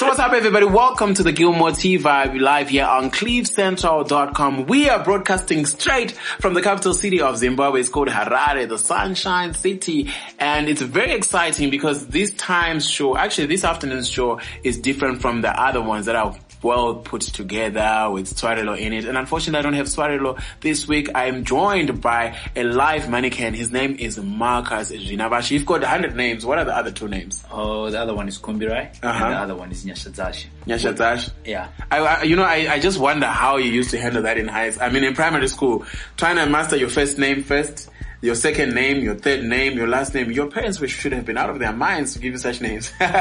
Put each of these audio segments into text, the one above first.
So what's up everybody? Welcome to the Gilmore T Vibe live here on CliffCentral.com. We are broadcasting straight from the capital city of Zimbabwe. It's called Harare, the Sunshine City. And it's very exciting because this time's show, actually this afternoon's show is different from the other ones that are well put together with Swarelo in it. And unfortunately I don't have Swarelo this week. I'm joined by a live mannequin. His name is Marcus Jinabashi. You've got 100 names. What are the other two names? Oh, the other one is Kumbirai, Uh-huh. and the other one is Nyashadzashi. Nyashadash. Yeah. I, I, you know, I, I just wonder how you used to handle that in high school. I mean, in primary school, trying to master your first name first, your second name, your third name, your last name. Your parents should have been out of their minds to give you such names. But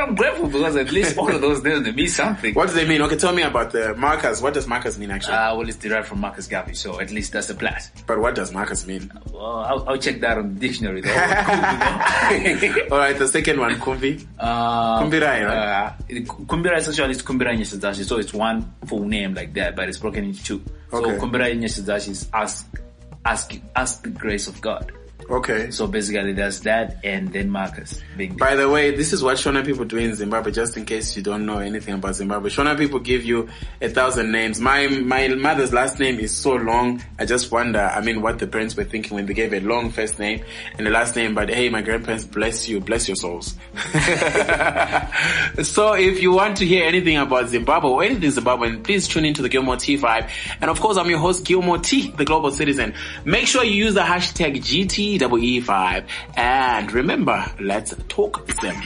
I'm grateful because at least all of those names they mean something. what do they mean? Okay, tell me about the Marcus. What does Marcus mean actually? Uh, well, it's derived from Marcus Garvey, so at least that's a plus. but what does Marcus mean? Well, I'll, I'll check that on the dictionary though. All right, the second one, Kumvi. uh, Kumbirai, right? Uh, Kumbirai is actually it's Kumbirai Nyashadzashi, so it's one full name like that, but it's broken into two. Okay. So Kumbirai Nyashadzashi is ask, ask, ask the grace of God. Okay. So basically that's that and then Marcus being By the way, this is what Shona people do in Zimbabwe, just in case you don't know anything about Zimbabwe. Shona people give you a thousand names. My, my mother's last name is so long, I just wonder, I mean, what the parents were thinking when they gave a long first name and the last name, but hey, my grandparents bless you, bless your souls. so if you want to hear anything about Zimbabwe or anything Zimbabwean, please tune into the Gilmore T Vibe. And of course, I'm your host, Gilmore T, the global citizen. Make sure you use the hashtag GTEE5. And remember, let's talk Zim.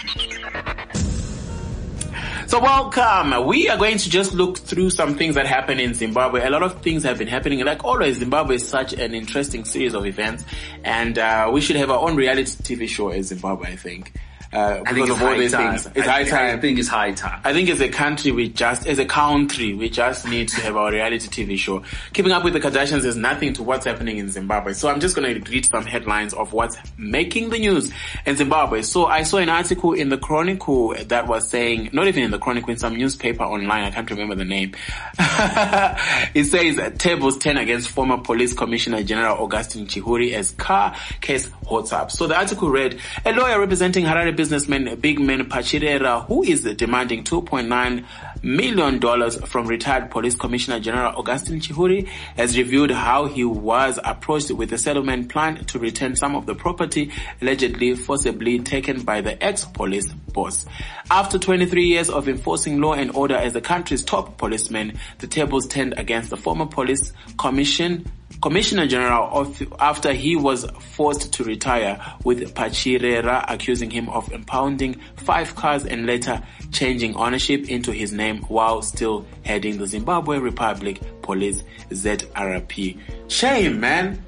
So welcome. We are going to just look through some things that happen in Zimbabwe. A lot of things have been happening. Like always, Zimbabwe is such an interesting series of events and uh, we should have our own reality TV show in Zimbabwe, I think. Uh, I because of all these time. things. It's I, high I time. think it's high time. I think as a country, we just, as a country, we just need to have our reality TV show. Keeping up with the Kardashians is nothing to what's happening in Zimbabwe. So I'm just going to read some headlines of what's making the news in Zimbabwe. So I saw an article in the Chronicle that was saying, not even in the Chronicle, in some newspaper online, I can't remember the name. it says tables 10 against former police commissioner General Augustine Chihuri as car case hots up. So the article read, a lawyer representing Harare businessman Bigman Pachirera, who is demanding 2.9 million dollars from retired police commissioner General Augustine Chihuri, has reviewed how he was approached with a settlement plan to return some of the property allegedly forcibly taken by the ex-police boss. After 23 years of enforcing law and order as the country's top policeman, the tables turned against the former police commission Commissioner General after he was forced to retire with Pachirera accusing him of impounding five cars and later changing ownership into his name while still heading the Zimbabwe Republic Police ZRP. Shame, man.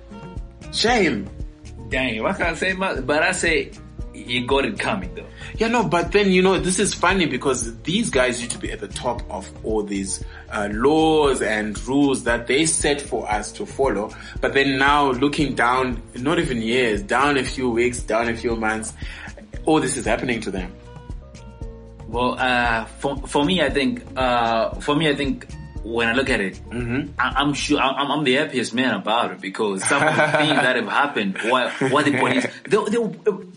Shame. Dang, what can I say? ma- But I say you got it coming though. Yeah, no, but then, you know, this is funny because these guys used to be at the top of all these uh, laws and rules that they set for us to follow. But then now looking down, not even years, down a few weeks, down a few months, all this is happening to them. Well, uh, for for me, I think uh, for me, I think when I look at it, I, I'm sure I'm, I'm the happiest man about it because some of the things that have happened, what what the police, they, they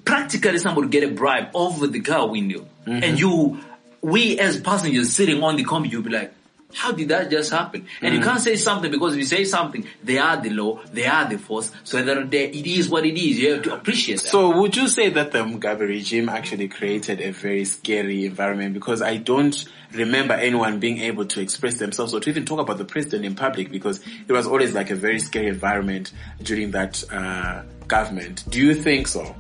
practically somebody get a bribe over the car window, and you, we as passengers sitting on the combi, you'll be like. How did that just happen? And you can't say something because if you say something, they are the law, they are the force. So at the end of the day, it is what it is. You have to appreciate that. So would you say that the Mugabe regime actually created a very scary environment? Because I don't remember anyone being able to express themselves or to even talk about the president in public because it was always like a very scary environment during that uh, government. Do you think so?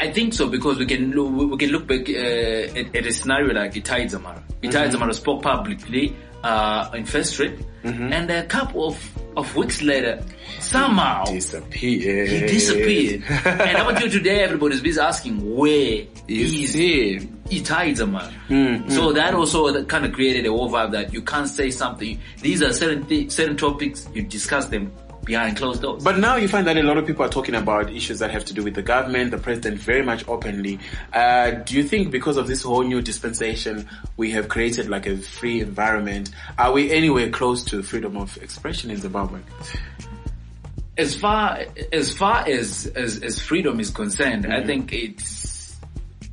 I think so because we can look, we can look back uh, at, at a scenario like Itai Dzamara. Itai Dzamara spoke publicly uh, in First Street, and a couple of, of weeks later, somehow Disappeared. he disappeared. and up until today, everybody's busy asking where Is he? Itai Dzamara. So that also kind of created a whole vibe that you can't say something. These are certain th- certain topics you discuss them behind closed doors. But now you find that a lot of people are talking about issues that have to do with the government, the president very much openly. Uh, do you think because of this whole new dispensation, we have created like a free environment? Are we anywhere close to freedom of expression in Zimbabwe? as far as far as as, as freedom is concerned, Mm-hmm. I think it's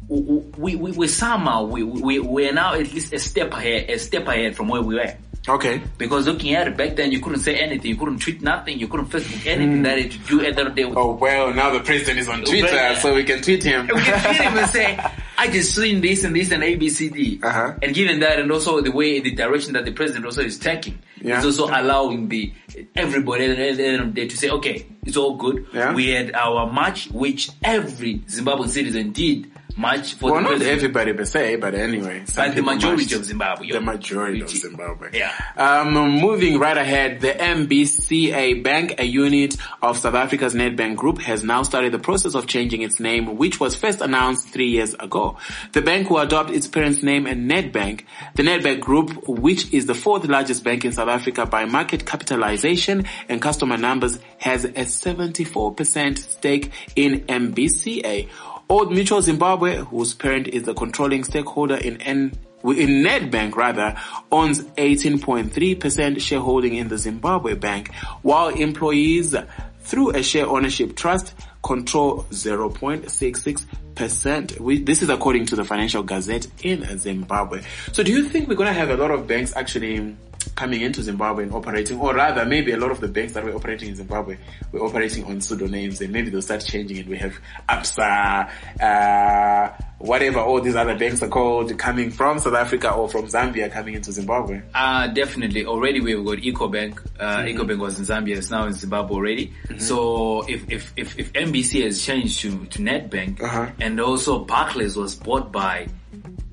we we, we somehow we we we are now at least a step ahead a step ahead from where we were. Okay. Because looking at it back then, you couldn't say anything, you couldn't tweet nothing, you couldn't Facebook anything that you do at the end of the day. Mm. Oh well, now the president is on Twitter, so we can tweet him. we can tweet him and say, I just seen this and this and ABCD. Uh-huh. And given that and also the way, the direction that the president also is taking, Yeah. it's also allowing the, everybody at the end of the day to say, okay, it's all good. Yeah. We had our march, which every Zimbabwean citizen did march for Well, not everybody per se, but anyway. But the majority of Zimbabwe. The majority of Zimbabwe. Yeah. Um, moving right ahead, the MBCA Bank, a unit of South Africa's Nedbank Group, has now started the process of changing its name, which was first announced three years ago. The bank will adopt its parent's name and Nedbank. The Nedbank Group, which is the fourth largest bank in South Africa by market capitalization and customer numbers, has a 74% stake in MBCA. Old Mutual Zimbabwe, whose parent is the controlling stakeholder in N in Nedbank rather, owns 18.3% shareholding in the Zimbabwe bank, while employees through a share ownership trust control 0.66%. We, this is according to the Financial Gazette in Zimbabwe. So do you think we're going to have a lot of banks actually coming into Zimbabwe and operating, or rather maybe a lot of the banks that were operating in Zimbabwe were operating on pseudonames and maybe they'll start changing it. We have ABSA, uh, whatever all these other banks are called coming from South Africa or from Zambia coming into Zimbabwe. Uh, definitely. Already we've got EcoBank. Uh, Mm-hmm. EcoBank was in Zambia. It's now in Zimbabwe already. So if, if, if, if NBC has changed to, to Nedbank Uh-huh. and also Barclays was bought by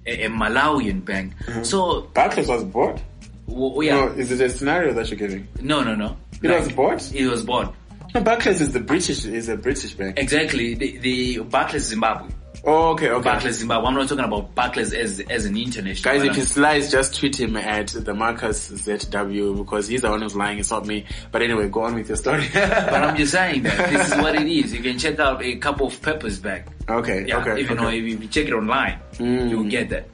a, a Malawian bank. So, Barclays was bought? W- oh, yeah. No, is it a scenario that you're giving? No, no, no. It was bought? It was bought. No, Barclays is the British, is a British bank. Exactly. The, the Barclays Zimbabwe. Oh, okay, okay. Barclays Zimbabwe. I'm not talking about Barclays as, as an international. Guys, if he lies, just tweet him at the Marcus ZW because he's the one who's lying. It's not me. But anyway, go on with your story. but I'm just saying that this is what it is. You can check out a couple of papers back. okay, Yeah, okay. if you know, if you check it online, you'll hmm. get that.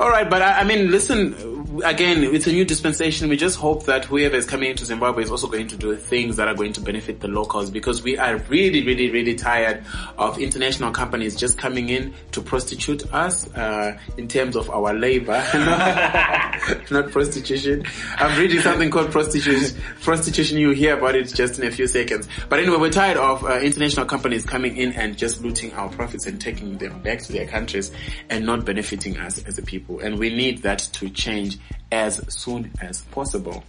All right, but I, I mean, listen, again, it's a new dispensation. We just hope that whoever is coming into Zimbabwe is also going to do things that are going to benefit the locals because we are really, really, really tired of international companies just coming in to prostitute us uh, in terms of our labor, not, prostitution. I'm reading something called prostitution. Prostitution, you hear about it just in a few seconds. But anyway, we're tired of uh, international companies coming in and just looting our profits and taking them back to their countries and not benefiting us as a people. And we need that to change as soon as possible.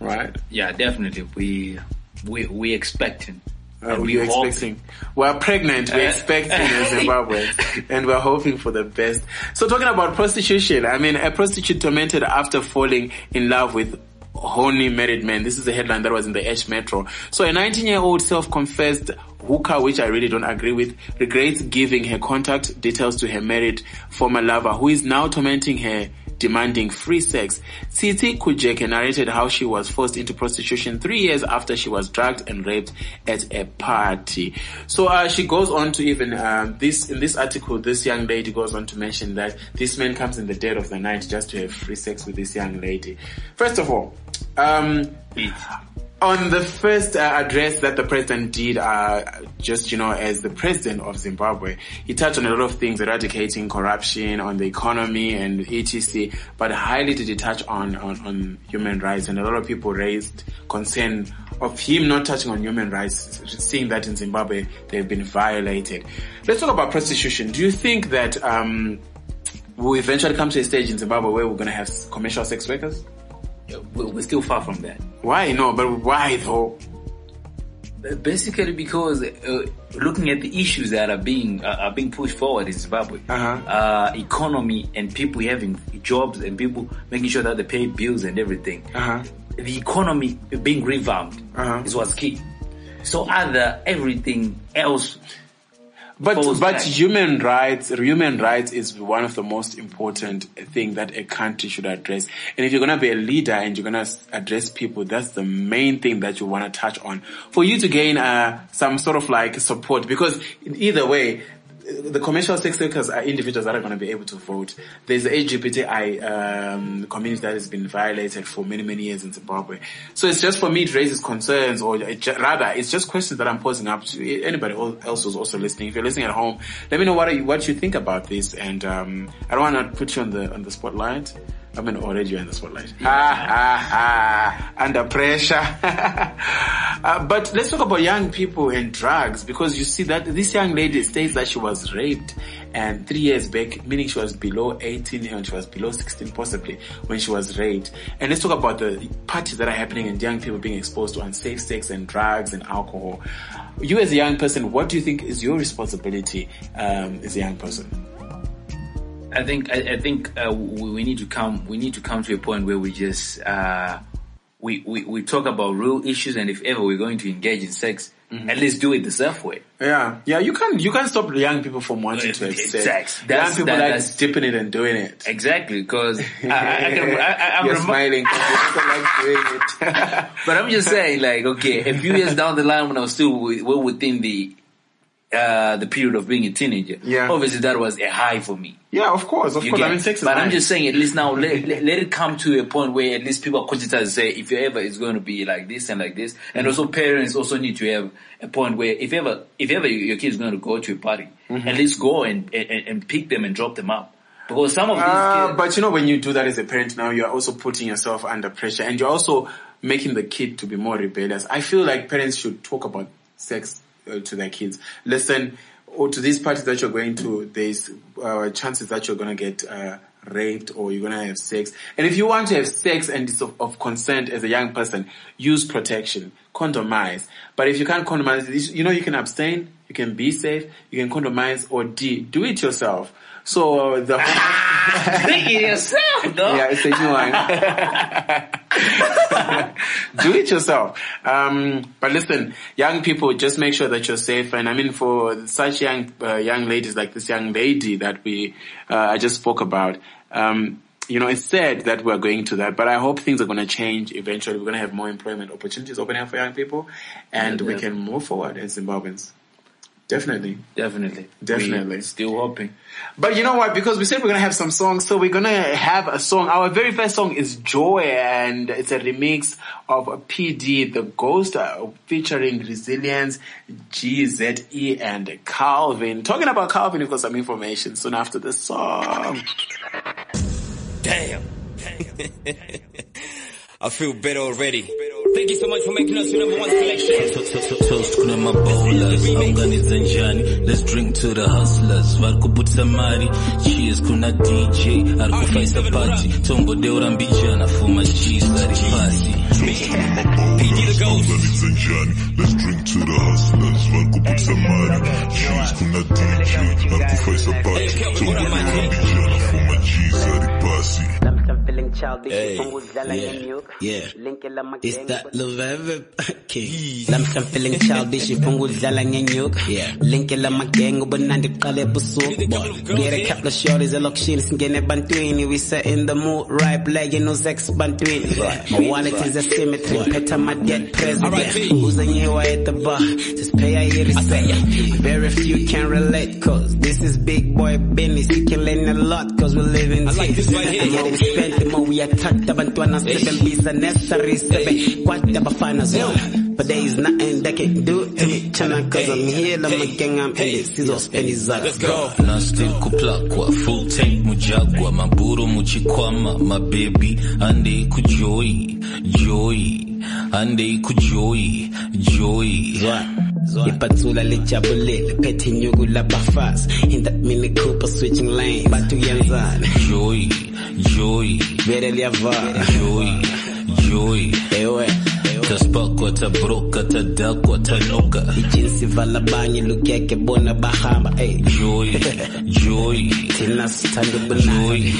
Right? Yeah, definitely. We we we expecting. Uh, we are expecting. We're pregnant. We're Uh, expecting in Zimbabwe, and we're hoping for the best. So, talking about prostitution, I mean, a prostitute tormented after falling in love with horny married man. This is a headline that was in the H Metro. So, a 19-year-old self-confessed hooker, which I really don't agree with, regrets giving her contact details to her married former lover, who is now tormenting her demanding free sex. Titi Kujeke narrated how she was forced into prostitution three years after she was drugged and raped at a party. So uh, she goes on to even um, this in this article. This young lady goes on to mention that this man comes in the dead of the night just to have free sex with this young lady. First of all, um, on the first uh, address that the president did, uh, just, you know, as the president of Zimbabwe, he touched on a lot of things, eradicating corruption, on the economy and etc. But highly did he touch on, on, on human rights and a lot of people raised concern of him not touching on human rights, seeing that in Zimbabwe they've been violated. Let's talk about prostitution. Do you think that, um, we'll eventually come to a stage in Zimbabwe where we're going to have commercial sex workers? We- We're still far from that. Why? No, but why though? Basically, because uh, looking at the issues that are being uh, are being pushed forward in Zimbabwe, Uh-huh. uh, economy and people having jobs and people making sure that they pay bills and everything. Uh-huh. The economy being revamped Uh-huh. is what's key. So other everything else But but flag. human rights human rights is one of the most important thing that a country should address. And if you're gonna be a leader and you're gonna address people, that's the main thing that you wanna touch on for you to gain uh, some sort of like support. Because either way, the commercial sex workers are individuals that are going to be able to vote. There's the LGBTI um, community that has been violated for many, many years in Zimbabwe. So it's just for me it raises concerns, or it rather, it's just questions that I'm posing up to anybody else who's also listening. If you're listening at home, let me know what you, what you think about this. And um, I don't want to put you on the on the spotlight. I mean, already you're in the spotlight. Ha! Under pressure. uh, but let's talk about young people and drugs because you see that this young lady states that she was raped and three years back, meaning she was below 18 and she was below 16 possibly when she was raped. And let's talk about the parties that are happening and young people being exposed to unsafe sex and drugs and alcohol. You as a young person, what do you think is your responsibility um, as a young person? I think I, I think uh, we, we need to come we need to come to a point where we just uh, we, we we talk about real issues, and if ever we're going to engage in sex, Mm-hmm. at least do it the safe way. Yeah, yeah, you can you can stop young people from wanting to have sex. Sex. young That's- people that- like that's- dipping it and doing it. Exactly, because I, I, I can, I, I'm You're remo- smiling. 'cause you like doing it. But I'm just saying, like, okay, a few years down the line, when I was still well within the uh, the period of being a teenager, Yeah. obviously that was a high for me. yeah, of course, of You course. get I mean, sex is but I'm just saying, at least now, let, let, let it come to a point where at least people are conscious and say, if ever it's going to be like this and like this, Mm-hmm. and also parents also need to have a point where if ever if ever your kid is going to go to a party, Mm-hmm. at least go and, and and pick them and drop them up, because some of these Uh, kids, but you know, when you do that as a parent now, you're also putting yourself under pressure and you're also making the kid to be more rebellious. I feel like parents should talk about sex uh, to their kids. Listen, or to these parties that you're going to, there's uh, chances that you're to get uh, raped or you're to have sex. And if you want to have sex and it's of, of consent as a young person, use protection, condomize. But if you can't condomize, you know, you can abstain, you can be safe, you can condomize or D, do it yourself. So uh, the think it yourself, no? yeah, it's a new one. Do it yourself. Um, but listen, young people, just make sure that you're safe. And I mean, for such young uh, young ladies like this young lady that we uh, I just spoke about, um, you know, it's sad that we're going to that. But I hope things are going to change eventually. We're going to have more employment opportunities opening up for young people, and we Yeah. can move forward as Zimbabweans. Definitely. Definitely, Definitely. We still hoping. But you know what? Because we said we're gonna have some songs, so we're gonna have a song. Our very first song is Joy, and it's a remix of PD, The Ghost, uh, featuring Resilience, GZE, and Calvin. Talking about Calvin, we've got some information soon after the song. Damn. I feel better already. Thank you so much for making us your number one selection. Toast kuna mabowlers aunganize njani let's drink to the hustlers. Vari kuputisa mari cheers kuna dj ari kufaisa ah, party. Tombo deura mbijana fuma cheese ari pasi PD the Ghost. Organize njani let's drink to the hustlers vari kuputisa mari cheese kuna dj ari kufaisa party tombodeurambijana fuma cheese ari pasi I'm feeling childish, Hey, punguza la yeah, yeah. It's that Leveve King. Lamhla feeling childish, punguza la nyanyuk. Yeah. Linki la magengo, banandi qale busuku. boy. Get a couple of shorties, elokishini singene bantwini. We set in the mood, right leg in those ex bantwini. My wallet is a symmetry, peta my dead president. Who's a new at the bar? Just pay a year respect. Very few can relate, cause this is big boy business. You can learn a lot, cause we live in I like this right here, The more yo. we spend, the more we attack abantwana sebenbiza necessary sebe kwade abafana zona but there is nothing they can do to me chana cause I'm here I'm a gang I'm in it. Sizospend izala Let's go. na still kuplakwa full tank mujagwa maburu muchikwama mabebi ande kujoy joy ande kujoy joy joy. Ipatsula lijabulile phethe inyuku labafazi in that mini cooper switching lane bantu kuyenzana joy joy. Vele liyavala joy joy. Ewe taspakwa tabroka tadakwa tanuka ijinsi vala abanye lukeke bona bahamba ey joy joy. Thina sithanda ubunandi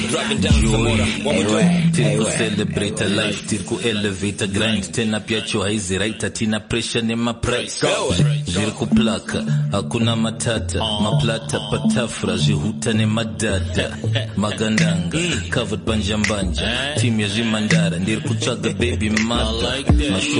Ewe, tiri ewe. kucelebrate life tiri kuelevata grind tena pyacho haiziraita tina pressure ni nemaprice zviri kuplaka hakuna matata. Maplata patafura zvihuta nemadhadha magandanga covered banjambanja. Timu yazvimandara ndiri kutsvaga baby mata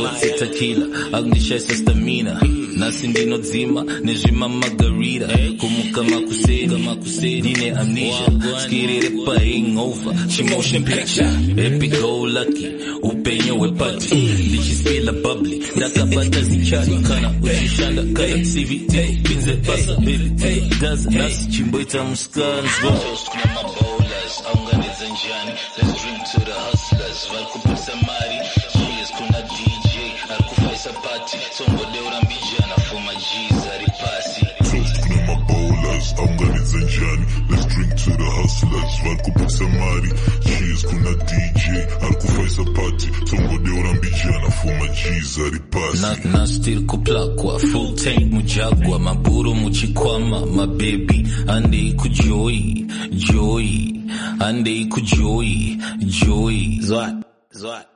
mashotsi takila akundishaisa stamina nasi ndinodzima nezvimamagarita kumuka makuseri ndine amnesia skirire pahangover chimotion picture epic go lucky upenyu hwepati ndichispila bubbly ndakabata zichari kana uchishanda kana cvt pinze basa baby does nasi chimboita muskanzwa aunganidza njani mabowlers aunganidza njani? Let's drink to the hustlers. Vari kupisa mari cheers kuna dj ari kufaisa pati tombodeura mbijana for my g's ari pasi Na- nasi tiri kuplakwa full tank mujagwa maburo muchikwama mabebi andei kujoyi joyi andei kujoyi joyi zwat zwat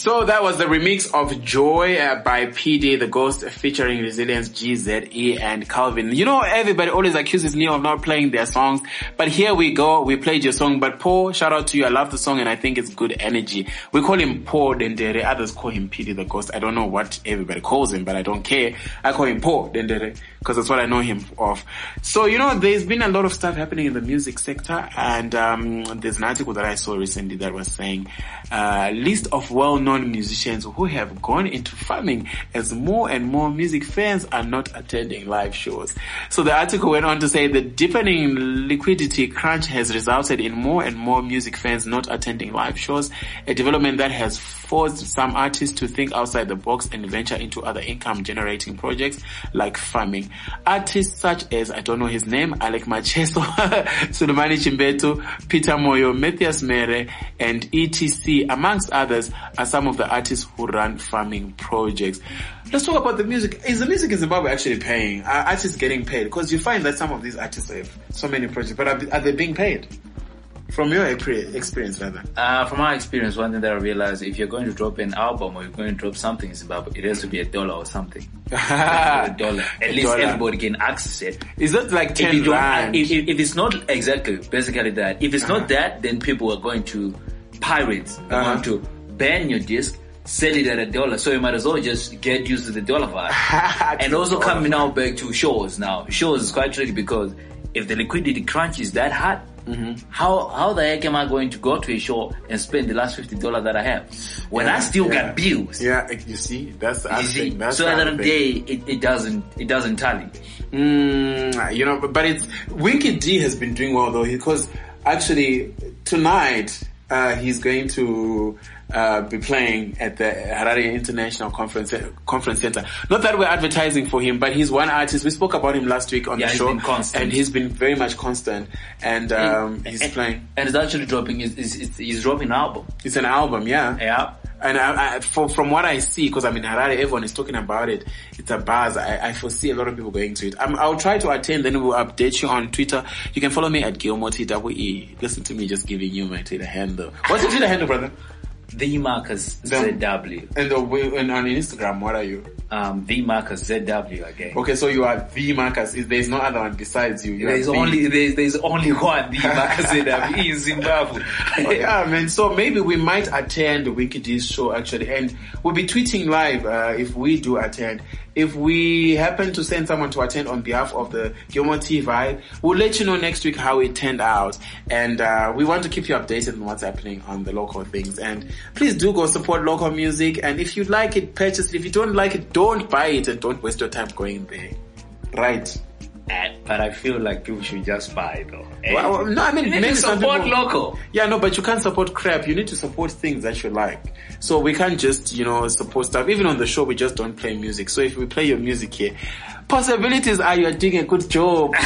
So that was the remix of Joy uh, by PD The Ghost featuring Resilience GZE and Calvin. You know, everybody always accuses me of not playing their songs, but here we go. We played your song, but Paul, shout out to you. I love the song and I think it's good energy. We call him Paul Dendere. Others call him PD The Ghost. I don't know what everybody calls him, but I don't care. I call him Paul Dendere because that's what I know him of. So, you know, there's been a lot of stuff happening in the music sector and, um, there's an article that I saw recently that was saying, uh, list of well-known musicians who have gone into farming as more and more music fans are not attending live shows. So the article went on to say the deepening liquidity crunch has resulted in more and more music fans not attending live shows, a development that has forced some artists to think outside the box and venture into other income generating projects like farming. Artists such as, I don't know his name, Alick Macheso, Suluman Chimbetu, Peter Moyo, Mathias Mhere, and ETC, amongst others, are some of the artists who run farming projects. Let's talk about the music. Is the music in Zimbabwe actually paying? Are artists getting paid? Because you find that some of these artists have so many projects, but are, are they being paid? From your experience, rather. Uh, from my experience, one thing that I realized, if you're going to drop an album or you're going to drop something in Zimbabwe, it has to be a dollar or something. a dollar. At least Dollar. everybody can access it. Is that like If, 10 you don't, rand? if, if if it's not exactly, basically that, if it's not that, then people are going to pirates. They're Uh-huh. going to ban your disc, sell it at a dollar. So you might as well just get used to the dollar vibe. and also coming now back to shows now. Shows is quite tricky because if the liquidity crunch is that hard, how how the heck am I going to go to a show and spend the last fifty dollars that I have when I still yeah. got bills? Yeah, you see, that's the You see. That's so at the end of the day, it, it doesn't it doesn't tally. Mm, you know, but, but it's Winky D has been doing well though because actually tonight uh, he's going to uh, be playing at the Harare International Conference Conference Center. Not that we're advertising for him, but he's one artist. We spoke about him last week on Yeah, the he's show, been constant. and he's been very much constant. And um, he's and, playing. and it's actually dropping. He's dropping an album? It's an album, yeah. Yeah. And I, I, from, from what I see, because I'm in Harare, everyone is talking about it. It's a buzz. I, I foresee a lot of people going to it. i I'll try to attend, then we'll update you on Twitter. You can follow me at GilmoreTWE. Listen to me just giving you my Twitter handle. What's your Twitter handle, brother? The Marcus ZW. And, the, and on Instagram, what are you? Um, the Marcus ZW again. Okay, so you are the Marcus. There's no other one besides you. you There's the. only there's, there's only one the Marcus ZW in Zimbabwe. Yeah, man. So maybe we might attend the Winky show actually, and we'll be tweeting live uh, if we do attend. If we happen to send someone to attend on behalf of the Gilmore T vibe, we'll let you know next week how it turned out. And uh, we want to keep you updated on what's happening on the local things. And please do go support local music. And if you like it, purchase it. If you don't like it, don't buy it and don't waste your time going there. Right. Eh, but I feel like people should just buy though. Eh? Well, no, I mean, You need maybe to support people- local. Yeah, no, but you can't support crap. You need to support things that you like. So we can't just, you know, support stuff. Even on the show, we just don't play music. So if we play your music here, possibilities are you're doing a good job.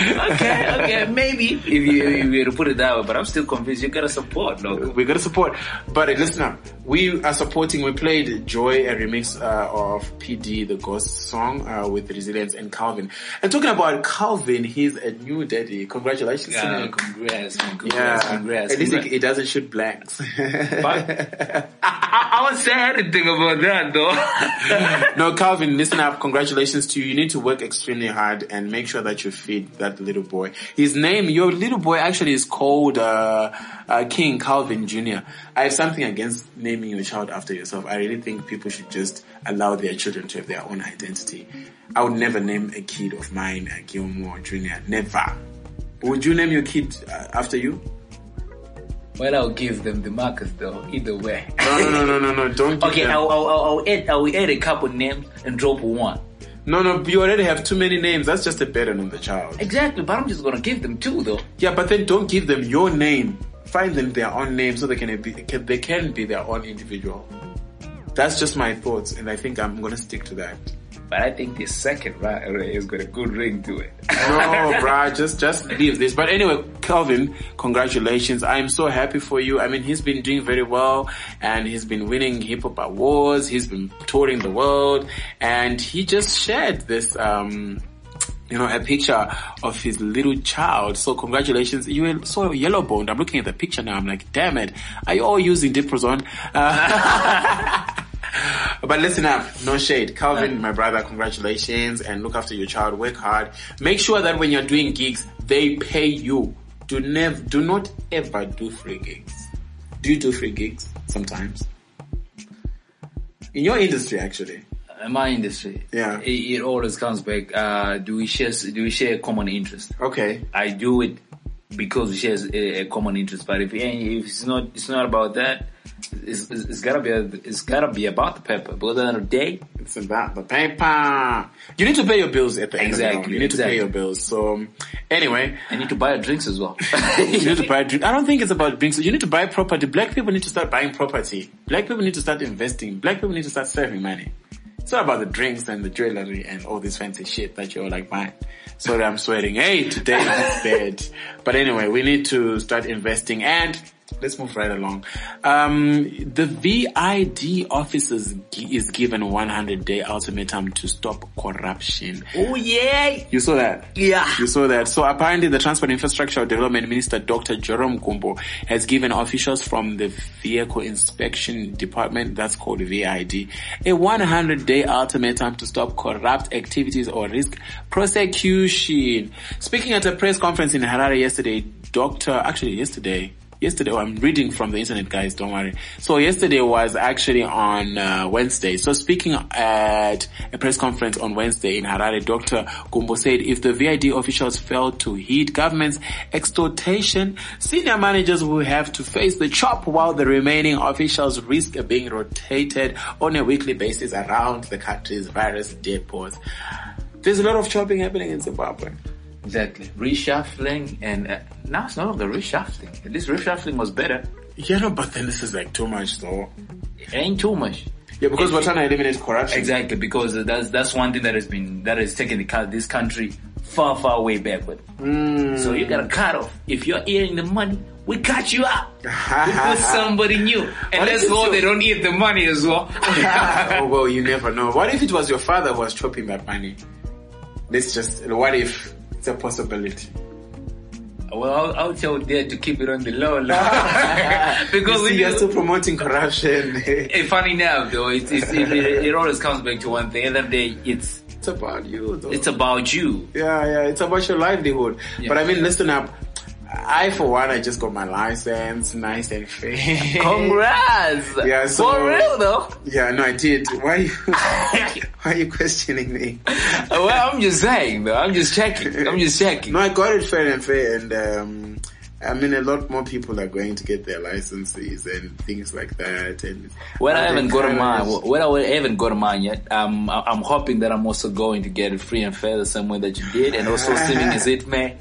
okay, okay, maybe if you if you were to put it that way, but I'm still convinced you gotta support, look. we gotta support. But uh, listen up, we are supporting. We played Joy, a remix uh, of PD, the Ghost song uh, with Resilience and Calvin. And talking about Calvin, he's a new daddy. Congratulations! Yeah, him. congrats, Yeah, congrats, congrats. at least congrats. it, it doesn't shoot blanks. But I, I won't say anything about that though. no, Calvin, listen up. Congratulations to you. You need to work extremely hard and make sure that you feed that little boy. His name, your little boy actually is called uh, uh, King Calvin Jr. I have something against naming your child after yourself. I really think people should just allow their children to have their own identity. I would never name a kid of mine uh, Gilmore Jr. Never. Would you name your kid uh, after you? well, I'll give them the markers though. Either way. No, no, no, no, no, no. Don't. Okay, I'll, I'll, I'll add, I'll add a couple names and drop one. No, no. You already have too many names. That's just a burden on the child. Exactly, but I'm just gonna give them two though. Yeah, but then don't give them your name. Find them their own name so they can be can, they can be their own individual. That's just my thoughts, and I think I'm gonna stick to that. But I think the second right has got a good ring to it. No, bruh, just just leave this. But anyway, Calvin, congratulations! I'm so happy for you. I mean, he's been doing very well, and he's been winning hip hop awards. He's been touring the world, and he just shared this. um you know, a picture of his little child. So congratulations. You were so yellow boned. I'm looking at the picture now. I'm like, damn it. Are you all using Diprosone? Uh, but listen up. No shade. Calvin, my brother, congratulations and look after your child. Work hard. Make sure that when you're doing gigs, they pay you. Do never, do not ever do free gigs. Do you do free gigs sometimes? In your industry, actually. In my industry, Yeah. it, it always comes back. Uh, do we share? Do we share a common interest? Okay. I do it because we share a, a common interest. But if, if it's not, it's not about that. It's, it's, it's gotta be. A, it's gotta be about the pepper. But at the end of the day, It's about the paper. You need to pay your bills at the end of the Exactly. You need to pay your bills. So um, anyway, I need to buy drinks as well. you need to buy drink. I don't think it's about drinks. You need to buy property. Black people need to start buying property. Black people need to start investing. Black people need to start saving money. It's not about the drinks and the jewelry and all this fancy shit that you're like buying. Sorry, I'm sweating. Hey, today is bad. But anyway, we need to start investing and let's move right along. Um, the VID officers gi- is given 100 day ultimatum to stop corruption. oh yeah, You saw that? yeah. You saw that. So apparently the Transport Infrastructure Development Minister Dr. Joram Gumbo has given officials from the Vehicle Inspection Department, that's called VID, a 100 day ultimatum to stop corrupt activities or risk prosecution. Speaking at a press conference in Harare yesterday, Dr. actually yesterday, yesterday, oh, I'm reading from the internet guys, don't worry. So yesterday was actually on uh, Wednesday. So speaking at a press conference on Wednesday in Harare, Dr. Gumbo said if the VID officials fail to heed government's extortation, senior managers will have to face the chop while the remaining officials risk being rotated on a weekly basis around the country's various depots. There's a lot of chopping happening in Zimbabwe. Exactly. Reshuffling and uh, now it's no longer reshuffling. At least reshuffling was better. Yeah, no, but then this is like too much though. It ain't too much. Yeah, because we're trying to eliminate corruption. Exactly, because that's that's one thing that has been that has taken the, this country far far way backward. So you gotta cut off. If you're eating the money, we cut you out. We put somebody new, and let's hope your- they don't eat the money as well. oh, well, you never know. What if it was your father who was chopping that money? Let's just, what if it's a possibility? well, I'll, I'll tell Dad to keep it on the low, low. because You we see, you're still promoting corruption. Hey, eh, funny enough though, it's, it's, it, it, it always comes back to one thing. At the end of the day, it's it's about you though. it's about you. yeah, yeah, it's about your livelihood. Yeah. But I mean, listen up. I, for one, I just got my license, nice and fair. Congrats! Yeah, so- for real though. yeah, no, I did. Why are you, why are you questioning me? well, I'm just saying though. I'm just checking. I'm just checking. No, I got it fair and fair, and um, I mean, a lot more people are going to get their licenses and things like that. And when I haven't got mine. Well, I haven't got mine yet. Um, I'm hoping that I'm also going to get it free and fair the same way that you did, and also assuming as it may.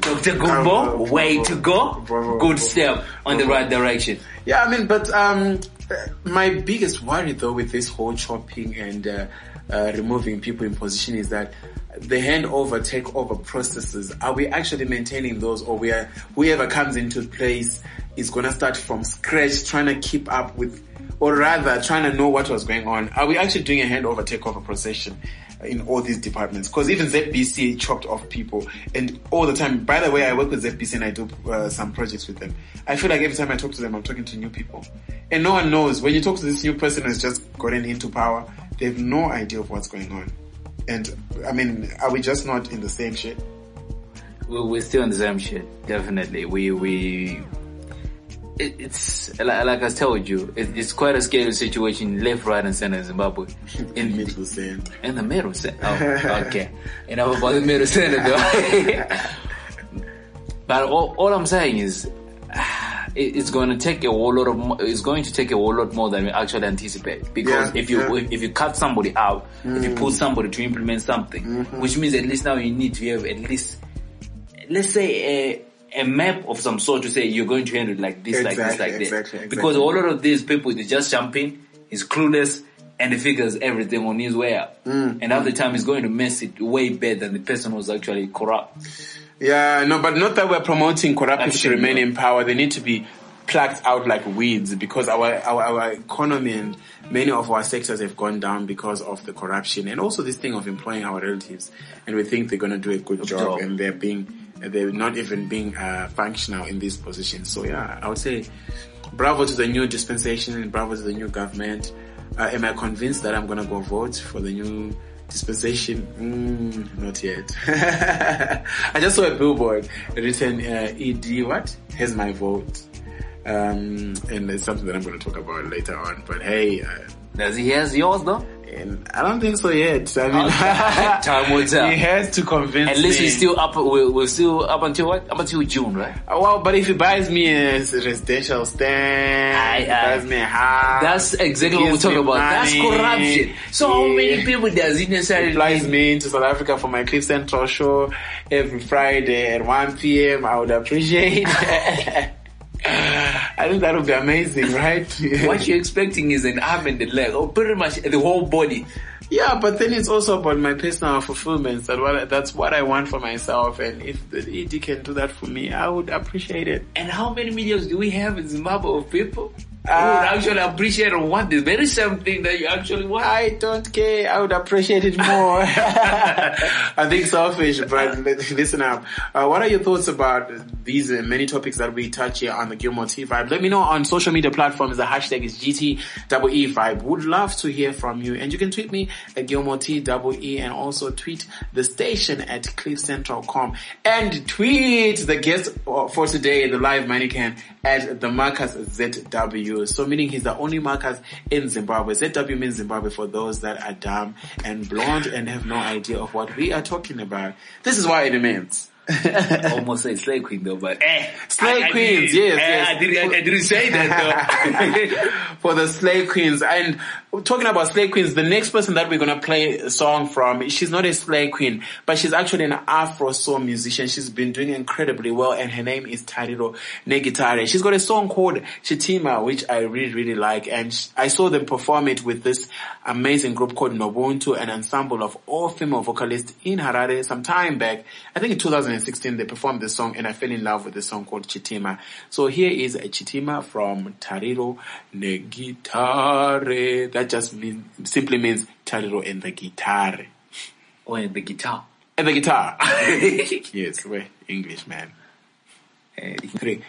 Dr. Gumbo, way to go. bravo, Good step on the right direction. Yeah, I mean, but um, uh, my biggest worry though with this whole chopping and uh, uh, removing people in position is that the handover takeover processes, are we actually maintaining those or we are, whoever comes into place is going to start from scratch trying to keep up with, or rather trying to know what was going on? Are we actually doing a handover takeover procession? In all these departments, because even ZBC chopped off people, and all the time. By the way, I work with ZBC and I do uh, some projects with them. I feel like every time I talk to them, I'm talking to new people, and no one knows when you talk to this new person who's just gotten into power. They have no idea of what's going on. And I mean, are we just not in the same shit? We- We're still in the same shit. Definitely. We, we, it, it's, like, like I told you, it, it's quite a scary situation left, right and center in Zimbabwe. In, the Middle center. in the middle center. Oh, okay. Enough about the middle center though. but all, all I'm saying is, it's going to take a whole lot of, it's going to take a whole lot more than we actually anticipate. Because Yeah, if you, yeah. if, you cut somebody out, if you put mm. somebody to implement something, mm-hmm. which means at least now you need to have at least, let's say a, a map of some sort to say you're going to handle it like this, like this, like this. exactly, exactly. Because a lot of these people, they just jump in, he's clueless, and he figures everything on his way out. Mm, And half the time he's going to mess it way better than the person who's actually corrupt. Yeah, no, but not that we're promoting corrupt people to remain no. in power. They need to be plucked out like weeds because our, our, our economy and many of our sectors have gone down because of the corruption and also this thing of employing our relatives. And we think they're going to do a good job, job. and they're being, they're not even being uh, functional in these positions. So yeah, I would say bravo to the new dispensation and bravo to the new government. Uh, am I convinced that I'm going to go vote for the new dispensation? Mm, not yet. I just saw a billboard written uh, ED what has my vote, um, and it's something that I'm going to talk about later on. But hey, uh, Does he has yours though? and I don't think so yet. I mean, Okay. Time will tell. he has to convince. At least me. we're still up, we're, we're still up until what? Up until June, right? Uh, Well, but if he buys me a residential stand, Aye, he aye. buys me a house, That's exactly what we're talking about. That's corruption. So how many people does he necessarily flies me into South Africa for my Cliff Central show every Friday at 1 p.m. I would appreciate. I think that would be amazing, right? What you're expecting is an arm and a leg, or pretty much the whole body. yeah, but then it's also about my personal fulfillment. That what that's what I want for myself, and if the ED can do that for me, I would appreciate it. And how many millions do we have in Zimbabwe of people Uh, would actually appreciate or want this very same thing that you actually want? I don't care. I would appreciate it more. I think selfish, but listen up. Uh, what are your thoughts about these uh, many topics that we touch here on the Gilmore T Vibe? Let me know on social media platforms. The hashtag is GTEE Vibe. Would love to hear from you. And you can tweet me at Gilmore T E and also tweet the station at cliffcentral.com and tweet the guest for for today, the live mannequin at the Marcus ZW. So meaning he's the only Marcus in Zimbabwe. ZW means Zimbabwe for those that are dumb and blonde and have no idea of what we are talking about. This is why it remains. Almost say slave queen though, but eh, Slave I- I queens, didn't- yes, eh, yes. I didn't, I didn't say that though. for the slave queens. And talking about slave queens, the next person that we're gonna play a song from, she's not a slave queen, but she's actually an Afro soul musician. She's been doing incredibly well, and her name is Tariro Negitare. She's got a song called Chitima, which I really, really like, and I saw them perform it with this amazing group called Nobuntu, an ensemble of all female vocalists in Harare some time back. I think in 2016 they performed this song, and I fell in love with the song called Chitima. So here is a Chitima from Tariro Negitare. That just means, simply means Tariro and the guitar. Or the guitar. And the guitar. yes, we're English, man. Eh, Three.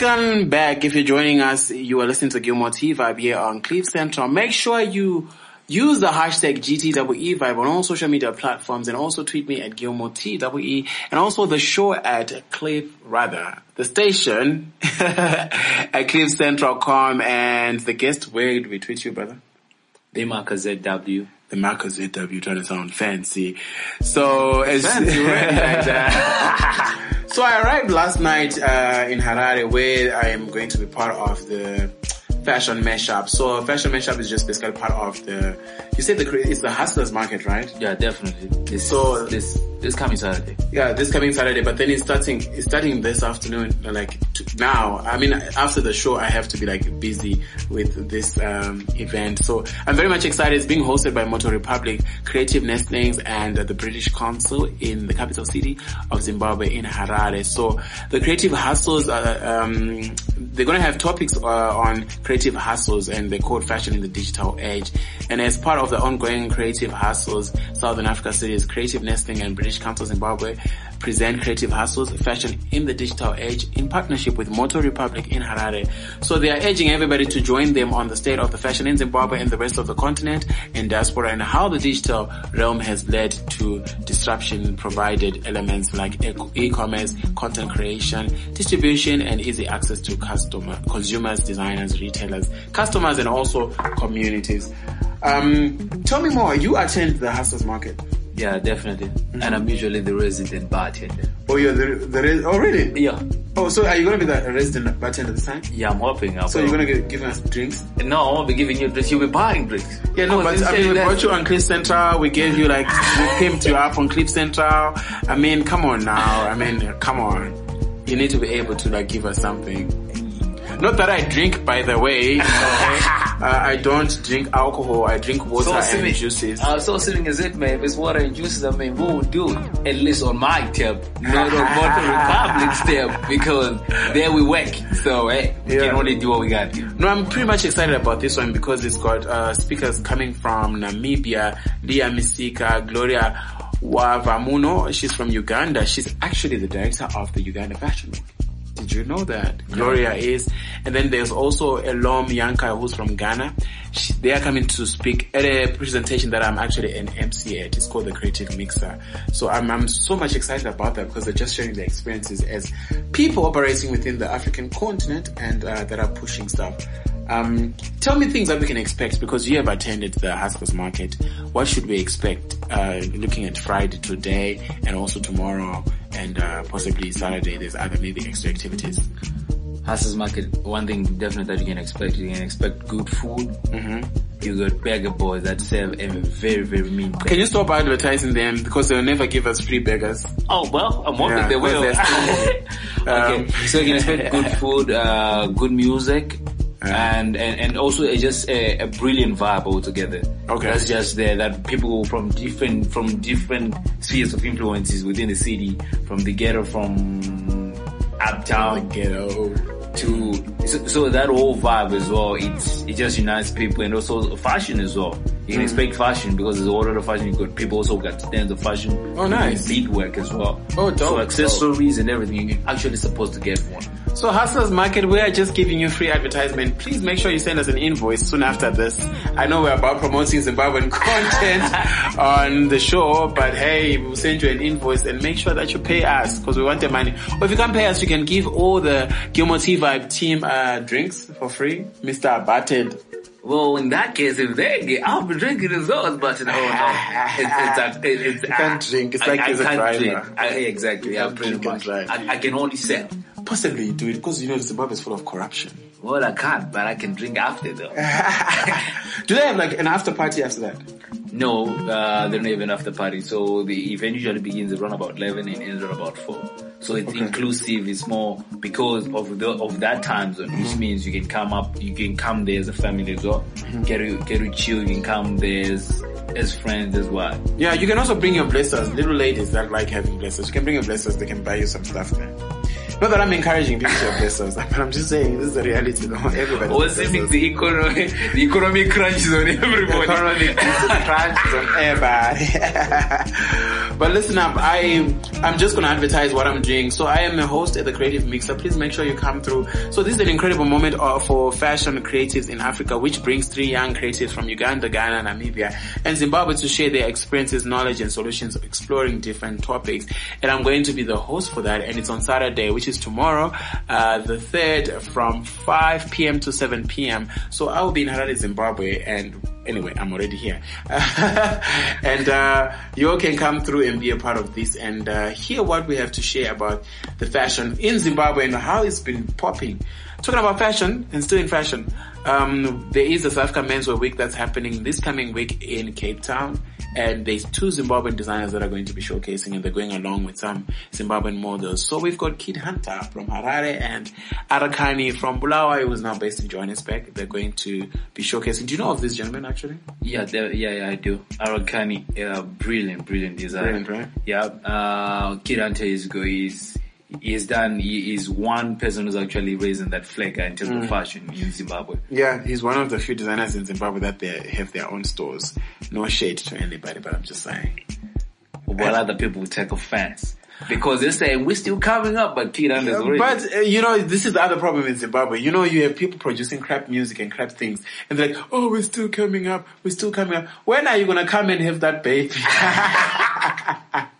Welcome back. If you're joining us, you are listening to Gilmore T Vibe here on Cliff Central. Make sure you use the hashtag GTWE Vibe on all social media platforms and also tweet me at Gilmore TWE and also the show at Cliff rather. The station at cliffcentral.com and the guest, where do we tweet you, brother? The marker ZW. The Marco ZW trying to sound fancy. So as Fancy, right? So I arrived last night uh, in Harare where I am going to be part of the fashion mashup. So fashion mashup is just basically part of the. You said the it's the hustlers market, right? Yeah, definitely. This, So- this, this coming Saturday. Yeah, this coming Saturday, but then it's starting, it's starting this afternoon, like now. I mean, after the show, I have to be like busy with this, um, event. So I'm very much excited. It's being hosted by Moto Republik, Creative Nestlings and uh, the British Council in the capital city of Zimbabwe in Harare. So the creative hustles, uh, um, they're going to have topics uh, on creative hustles and they're called fashion in the digital age. And as part of the ongoing creative hustles, Southern Africa cities, Creative Nestling and British Council Zimbabwe present creative hustles, fashion in the digital age in partnership with Moto Republik in Harare. So they are urging everybody to join them on the state of the fashion in Zimbabwe and the rest of the continent and diaspora and how the digital realm has led to disruption provided elements like e-commerce, content creation, distribution and easy access to customer, consumers, designers, retailers, customers and also communities. Um, tell me more. You attend the hustlers market. Yeah, definitely. And mm-hmm. I'm usually the resident bartender. Oh, you're the, the res- oh really? Yeah. Oh, so are you gonna be the resident bartender this time? Yeah, I'm hoping. I So you're gonna give, give us drinks? No, I won't be giving you drinks. You'll be buying drinks. Yeah, no, Oh, but I mean, we brought you on Cliff Central. We gave you like, we pimped you up on Cliff Central. I mean, come on now. I mean, come on. You need to be able to like give us something. Not that I drink, by the way. uh, I don't drink alcohol. I drink water So and juices. Uh, so silly is it, man. If it's water and juices, I mean, we would do it. At least on my tip, not on Moto Republik's tip, because there we work. So, hey, we Yeah. can only do what we got. No, I'm pretty much excited about this one because it's got uh, speakers coming from Namibia, Leah Misika, Gloria Wavamunno. She's from Uganda. She's actually the director of the Uganda Fashion Week. Did you know that? Gloria is. And then there's also Elom Yanka who's from Ghana. She, they are coming to speak at a presentation that I'm actually an MC at. It's called the Creative Mixer. So I'm, I'm so much excited about that because they're just sharing their experiences as people operating within the African continent and uh, that are pushing stuff. Um, tell me things that we can expect because you have attended the Hustlers Market. What should we expect? Uh, looking at Friday today and also tomorrow and uh, possibly Saturday. There's other maybe extra activities. Hustlers Market, one thing definite that you can expect, you can expect good food. Mm-hmm. You got burger boys that serve a very, very mean. Can you stop advertising them because they'll never give us free burgers? Oh well, I'm hoping Yeah, they will. because they're okay, Um, so you can expect good food, uh, good music, and, and and also it's just a, a brilliant vibe altogether. Okay. that's just there that people from different from different spheres of influences within the city, from the ghetto, from uptown, Ghetto. to so, so that whole vibe as well. It's it just unites people and also fashion as well. You Mm. can expect fashion because there's a lot of fashion. You got people also got stands of fashion. Oh, nice. Beat work as well. Oh, dope, So accessories and everything. You're actually supposed to get one. So Hustlers Market, we are just giving you free advertisement. Please make sure you send us an invoice soon after this. I know we're about promoting Zimbabwean content on the show, but hey, we'll send you an invoice and make sure that you pay us because we want the money. Or if you can't pay us, you can give all the Gilmore T Vibe team uh, drinks for free. Mr. Batted. Well, in that case, if they get, I'll be drinking as well. But no, no, it's it's, a, it's, You can't drink. It's like I, he's a I can't driver. drink. I, exactly. You Yeah, can't pretty drink and drive. I, I can only sell. Possibly do it because you know Zimbabwe is full of corruption. Well, I can't, but I can drink after though. Do they have like an after party after that? No, uh, they don't have an after party. So the event usually begins around about 11 and ends around about 4. So it's inclusive. It's more because of the, of that time zone, which means you can come up, you can come there as a family as well. Get to, get to chill. You can come there as, as friends as well. Yeah, you can also bring your blessers. Little ladies that like having blessers. You can bring your blessers. They can buy you some stuff there. Not that I'm encouraging people to have blessers, but I'm just saying this is the reality. No, everybody. What's the economy, the economic crunch is on everybody. Economic crunch is on everybody. but listen up, I I'm just gonna advertise what I'm doing. So I am a host at the Creative Mixer. Please make sure you come through. So this is an incredible moment uh, for fashion creatives in Africa, which brings three young creatives from Uganda, Ghana, Namibia, and Zimbabwe to share their experiences, knowledge, and solutions, exploring different topics. And I'm going to be the host for that, and it's on Saturday, which is tomorrow, uh, the third, from 5 p.m. to 7 p.m. So I will be in Harare, Zimbabwe, and anyway, I'm already here. and uh, you all can come through and be a part of this and uh, hear what we have to share about the fashion in Zimbabwe and how it's been popping. Talking about fashion and still in fashion, um, there is the South Africa Menswear Week that's happening this coming week in Cape Town. And there's two Zimbabwean designers that are going to be showcasing and they're going along with some Zimbabwean models. So we've got Kid Hunter from Harare and Arakani from Bulawayo who's now based in Johannesburg. They're going to be showcasing. Do you know of these gentlemen actually? Yeah, yeah, yeah, I do. Arakani, yeah, brilliant, brilliant design. Brilliant, right? Yeah, uh, Kid Hunter is go, he's, done, he is one person who's actually raising that flag in terms Mm. of fashion in Zimbabwe. Yeah, he's one of the few designers in Zimbabwe that they have their own stores. No shade to anybody, but I'm just saying. While other people will take offense. Because they're saying we're still coming up, but Kid Hunter's already. But, uh, you know, this is the other problem in Zimbabwe. You know, you have people producing crap music and crap things. And they're like, oh, we're still coming up. We're still coming up. When are you going to come and have that baby?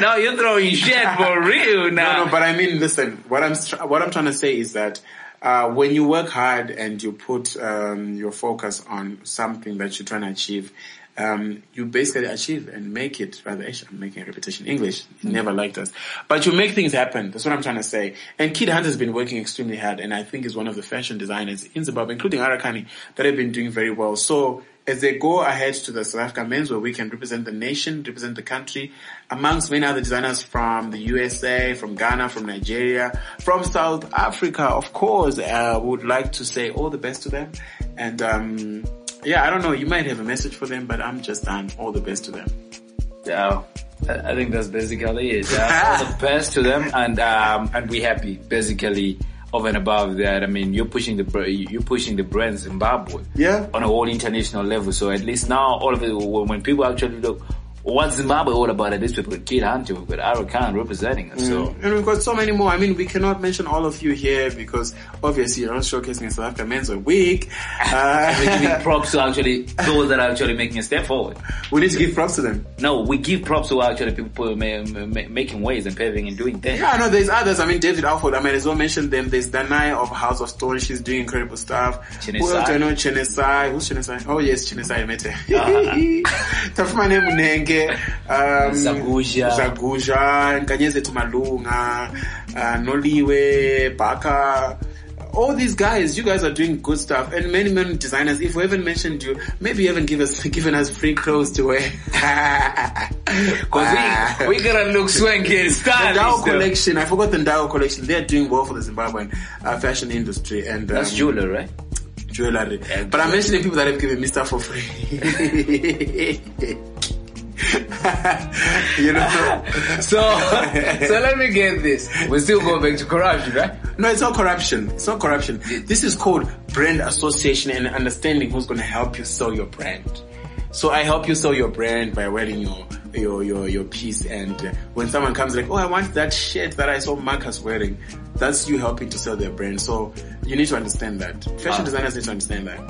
now you're throwing shit for real now. No, no, but I mean, listen. What I'm what I'm trying to say is that uh, when you work hard and you put um, your focus on something that you're trying to achieve, um, you basically achieve and make it. Rather, actually, I'm making a repetition. English never liked us, but you make things happen. That's what I'm trying to say. And Kid Hunter has been working extremely hard, and I think is one of the fashion designers in Zimbabwe, including Arakani, that have been doing very well. So as they go ahead to the South Africa Menswear Week and represent the nation, represent the country, amongst many other designers from the USA, from Ghana, from Nigeria, from South Africa, of course, uh, would like to say all the best to them. And, um, yeah, I don't know, you might have a message for them, but I'm just done. All the best to them. Yeah, I I think that's basically it. Yeah. All the best to them, and um, and we happy basically over and above that. I mean, you're pushing the you're pushing the brand Zimbabwe, Yeah. on a whole international level. So at least now, all of it, when people actually look, what's Zimbabwe all about at this? We've got Kid Hunter, we've got Aro Khan representing us. So And we've got so many more. I mean, we cannot mention all of you here because obviously you're not showcasing South Africa Men's Week. we're Uh, giving props to actually those that are actually making a step forward. we need to give props to them. No, we give props to actually people ma- ma- ma- making ways and paving and doing things. Yeah, no, there's others. I mean, David Alford, I might as well mention them. There's Danai of House of Stone. She's doing incredible stuff. Chinesai. Who else do I know? Chinesai. Who's? Oh, yes, Chinesai Mete. Tafumane Munenge. Um. Nkanyeze Tumalunga. Uh, Noliwe. Baka. All these guys, you guys are doing good stuff, and many, many designers. If we haven't mentioned you, maybe you haven't given us given us free clothes to wear. Cause we, we gotta look swanky and The stylish. Dow collection, I forgot the Dow collection. They're doing well for the Zimbabwean uh, fashion industry and um, That's jewelry, right? jewelry. But I'm mentioning people that have given me stuff for free. you know, So, so let me get this. We're still going back to corruption, right? no, it's not corruption. It's not corruption. This is called brand association and understanding who's going to help you sell your brand. So I help you sell your brand by wearing your your your your piece, and uh, when someone comes like, oh, I want that shirt that I saw Marcus wearing, that's you helping to sell their brand. So you need to understand that. Fashion designers need to understand that.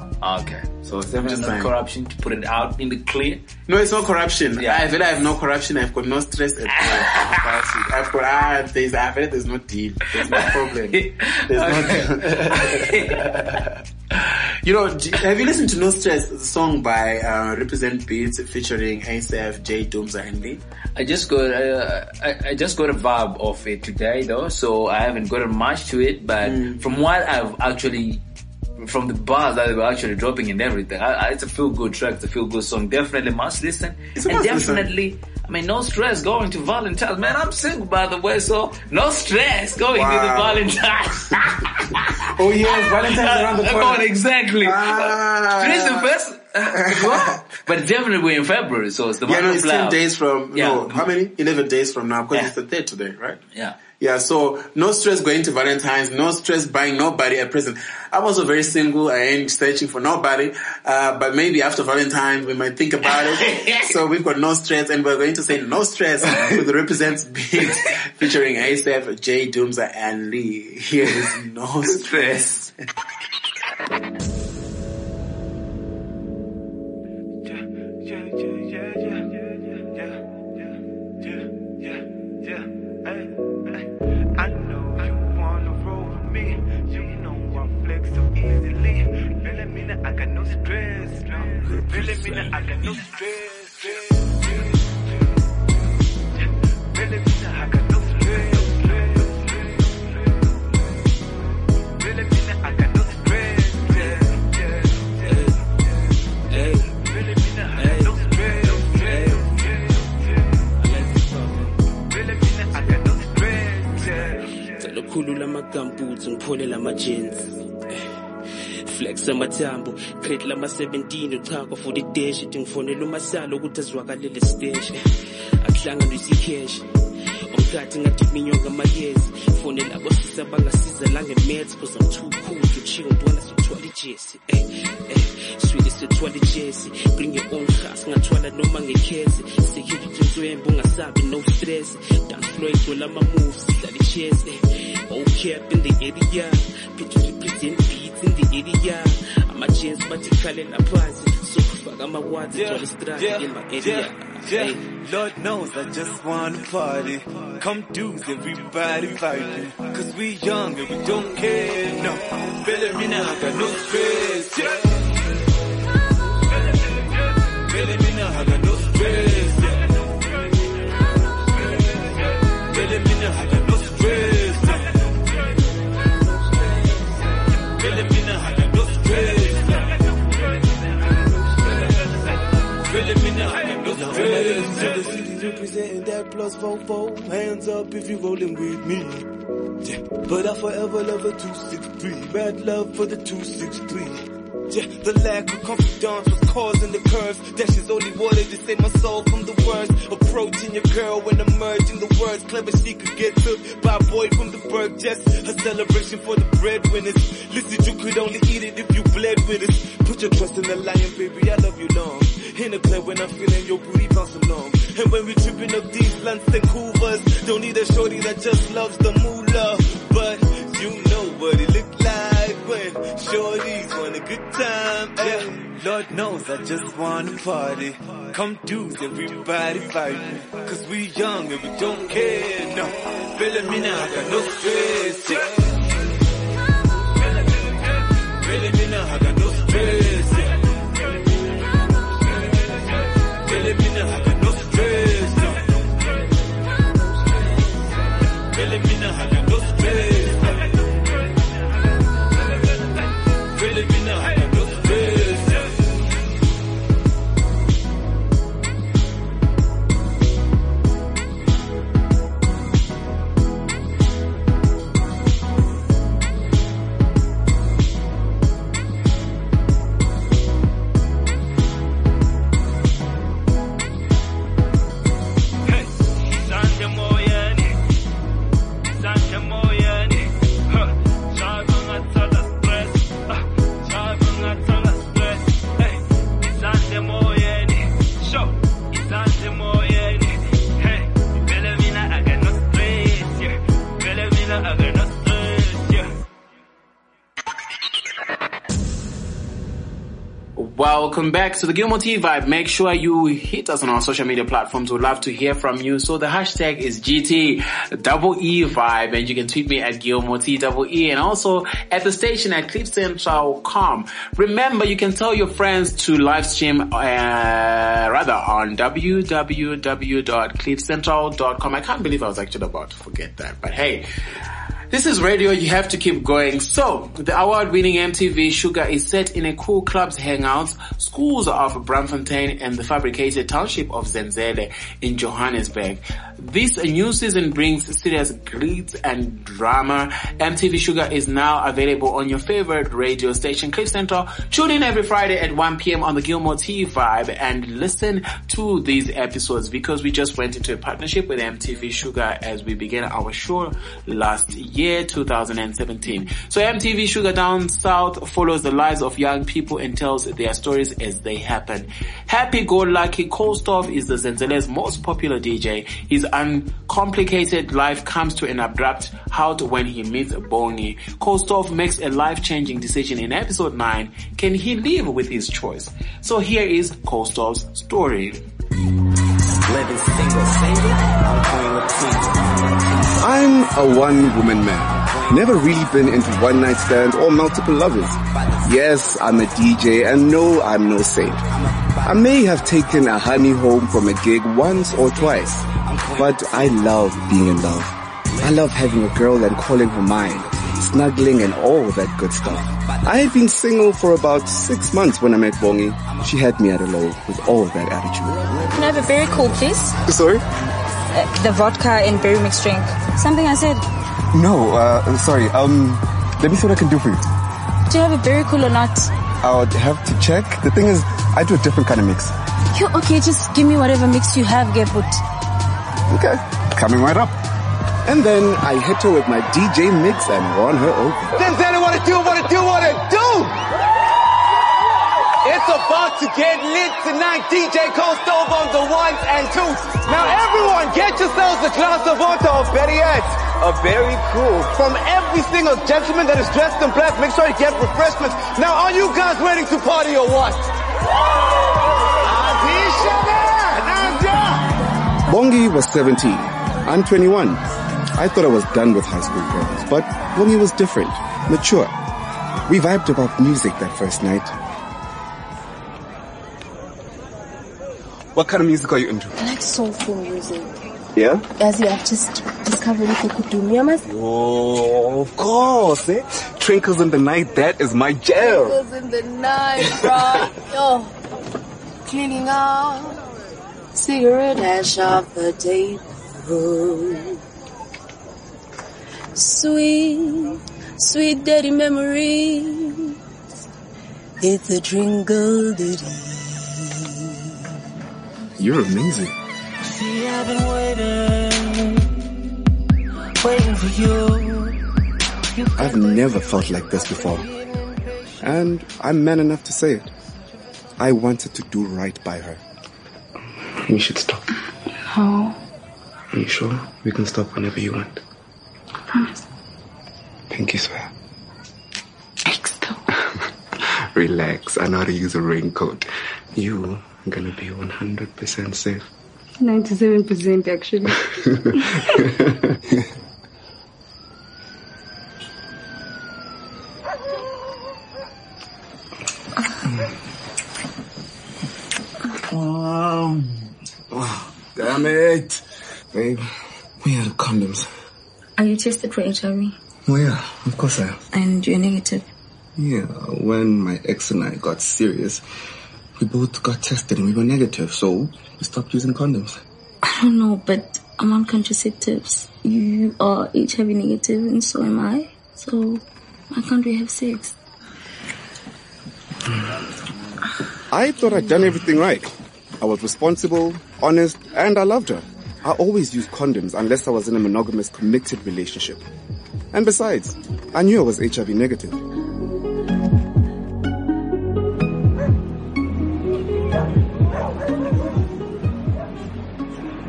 Okay. So it's definitely not saying. corruption to put it out in the clear. No, it's not corruption. Yeah. I feel I have no corruption. I've got no stress at all. it. I've got ah, there's I feel there's no deal. There's no problem. There's no. you know, have you listened to No Stress, the song by uh, Represent Beats featuring ASAF, J Doomza, and me? I just got uh, I, I just got a vibe of it today though, so I haven't gotten much to it. But Mm. from what I've actually, from the bars that they were actually dropping and everything, I, I, it's a feel good track. It's a feel good song. Definitely must listen. It's a and must listen. definitely, I mean, no stress going to Valentine's. Man, I'm single by the way, so no stress going to the Valentine's. Oh yes, Valentine's around the corner. exactly. Ah. Today's the first. but definitely we're in February, so it's the Yeah, month no, of it's ten days from Yeah. no, how many? Eleven days from now because Yeah. it's the third today, right? Yeah. Yeah, so no stress going to Valentine's, no stress buying nobody a present. I'm also very single. I ain't searching for nobody. Uh, but maybe after Valentine's we might think about it. so we've got no stress and we're going to say no stress with the represents beats featuring ASAF, J Doomsa, and Lee. Here is no stress. Amagambuthi ngiphole lama-jeans flex amathambo crate lama-17 uchakwa for ideshi ithi ngifonela umasalo ukuthi azwakalele siteshi akuhlanganwe isikheshi omkhathi ngathi kuminyonga amayezi. Fonela abosisa bangasiza langemets cause i'm too cool to chill. Ntwana sokuthwala ijesi eh, eh, ijesi. Bring your own gas ngathwala noma ngekhezi security nswembe ungasabi no stress. Dance floor igcwele ama-moves okay in the area picture represent beats in the area ama-jeans bathi khalela phansi sokufaka ama-wads igcwale istrati in my area Hey. Lord knows I just wanna party. Come dudes, everybody vibing. Cause we young and we don't care. No, feeling me now, I got no stress. Yeah. Representing that plus four four. Hands up if you rolling with me. Yeah. But I forever love a 263. Mad love for the 263. Yeah, the lack of confidence was causing the curves. Dash is only water to save my soul from the worst. Approaching your girl when emerging the words. Clever she could get took by a boy from the burg. Just a celebration for the breadwinners. Listen, you could only eat it if you bled with us. Put your trust in the lion, baby. I love you long. In the club when I'm feeling your booty bounce long. And when we tripping up these blunts and coolers, don't need a shorty that just loves the moolah. But you know what it look like when shorties want a good time. Yeah. Lord knows I just wanna party. Come dudes, everybody vibe. Cause we young and we don't care, no. Feeling me now, I got no stress. Yeah. Feeling me now, I got no stress. Yeah. Feeling me now, I got no stress. No. Feeling me now, I got no Welcome back to the Gilmore T Vibe. Make sure you hit us on our social media platforms. We'd love to hear from you. So the hashtag is GT double E Vibe and you can tweet me at Gilmore T double E and also at the station at cliffcentral.com. Remember, you can tell your friends to live stream, uh, rather on www.cliffcentral.com. I can't believe I was actually about to forget that, but hey, this is radio, you have to keep going. So, the award-winning MTV Shuga is set in a cool club's hangouts, schools of Braamfontein and the fabricated township of Zenzele in Johannesburg. This new season brings serious glitz and drama. MTV Shuga is now available on your favorite radio station, Cliff Central. Tune in every Friday at 1 p.m. on the Gilmore T Vibe and listen to these episodes because we just went into a partnership with MTV Shuga as we began our show last year, 2017. So MTV Shuga Down South follows the lives of young people and tells their stories as they happen. Happy Go Lucky Kostov is the Zenzele's most popular DJ. His uncomplicated life comes to an abrupt halt when he meets Bonnie. Kostov makes a life-changing decision in episode 9. Can he live with his choice? So here is Kostov's story. Living single, single, I'm I'm a one-woman man. Never really been into one-night stand or multiple lovers. Yes, I'm a DJ and no, I'm no saint. I may have taken a honey home from a gig once or twice, but I love being in love. I love having a girl and calling her mine, snuggling and all that good stuff. I had been single for about six months when I met Bongi. She had me at a low with all of that attitude. Can I have a very cool, please? Sorry? Uh, the vodka and berry mixed drink. Something I said. No, uh, sorry. Um, let me see what I can do for you. Do you have a berry cool or not? I would have to check. The thing is, I do a different kind of mix. You okay? Just give me whatever mix you have, Geput. Okay, coming right up. And then I hit her with my DJ mix and won her over. Zenzele, what it do, what it do, what it do? It's about to get lit tonight. DJ Coast over on the ones and twos. Now everyone, get yourselves a glass of water or better yet, a very cool. From every single gentleman that is dressed in black, make sure you get refreshments. Now are you guys ready to party or what? Bongi was 17. I'm 21. I thought I was done with high school girls, but Bongi was different, mature. We vibed about music that first night. What kind of music are you into? I like soulful music. Yeah? As you have just discovered if you could do me, I. Oh, of course, eh? Twinkles in the night, that is my jam. Goes in the night, bro. Yo, cleaning up, cigarette ash off the table. Sweet, sweet dirty memories It's a twinkle You're amazing. See, I've been waiting, waiting for you. you I've never felt like this before. And I'm man enough to say it. I wanted to do right by her. We should stop. No, Are you sure? We can stop whenever you want. promise. Pinky swear. Relax. I know how to use a raincoat. You are gonna be 100% safe. 97% actually. damn it. Babe, we had condoms. Are you tested for HIV? Oh yeah, of course I am. And you're negative? Yeah, when my ex and I got serious, we both got tested and we were negative, so we stopped using condoms. I don't know, but I'm on contraceptives. You are HIV negative and so am I. So why can't we have sex? I thought I'd done everything right. I was responsible, honest, and I loved her. I always used condoms unless I was in a monogamous committed relationship. And besides, I knew I was HIV negative.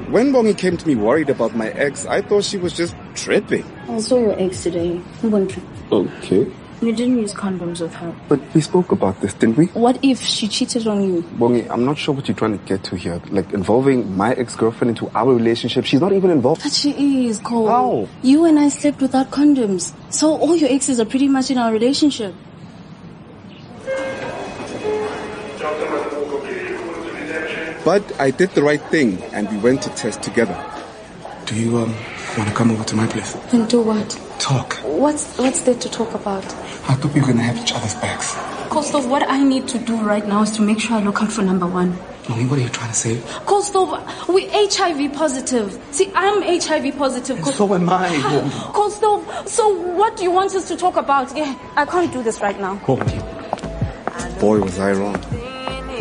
When Bongi came to me worried about my ex, I thought she was just tripping. I saw your ex today. You won't- Okay. You didn't use condoms with her. But we spoke about this, didn't we? What if she cheated on you? Bongi, I'm not sure what you're trying to get to here. Like involving my ex-girlfriend into our relationship. She's not even involved. But she is, Cole. How? You and I slept without condoms. So all your exes are pretty much in our relationship. But I did the right thing and we went to test together. Do you um want to come over to my place? And do what? Talk. What's what's there to talk about? I thought we were gonna have each other's backs. Kostov, what I need to do right now is to make sure I look out for number one. Bongi, what are you trying to say? Kostov, we HIV positive. See, I'm HIV positive. Kostov. So am I. Kostov, so what do you want us to talk about? Yeah, I can't do this right now. Boy, was I wrong.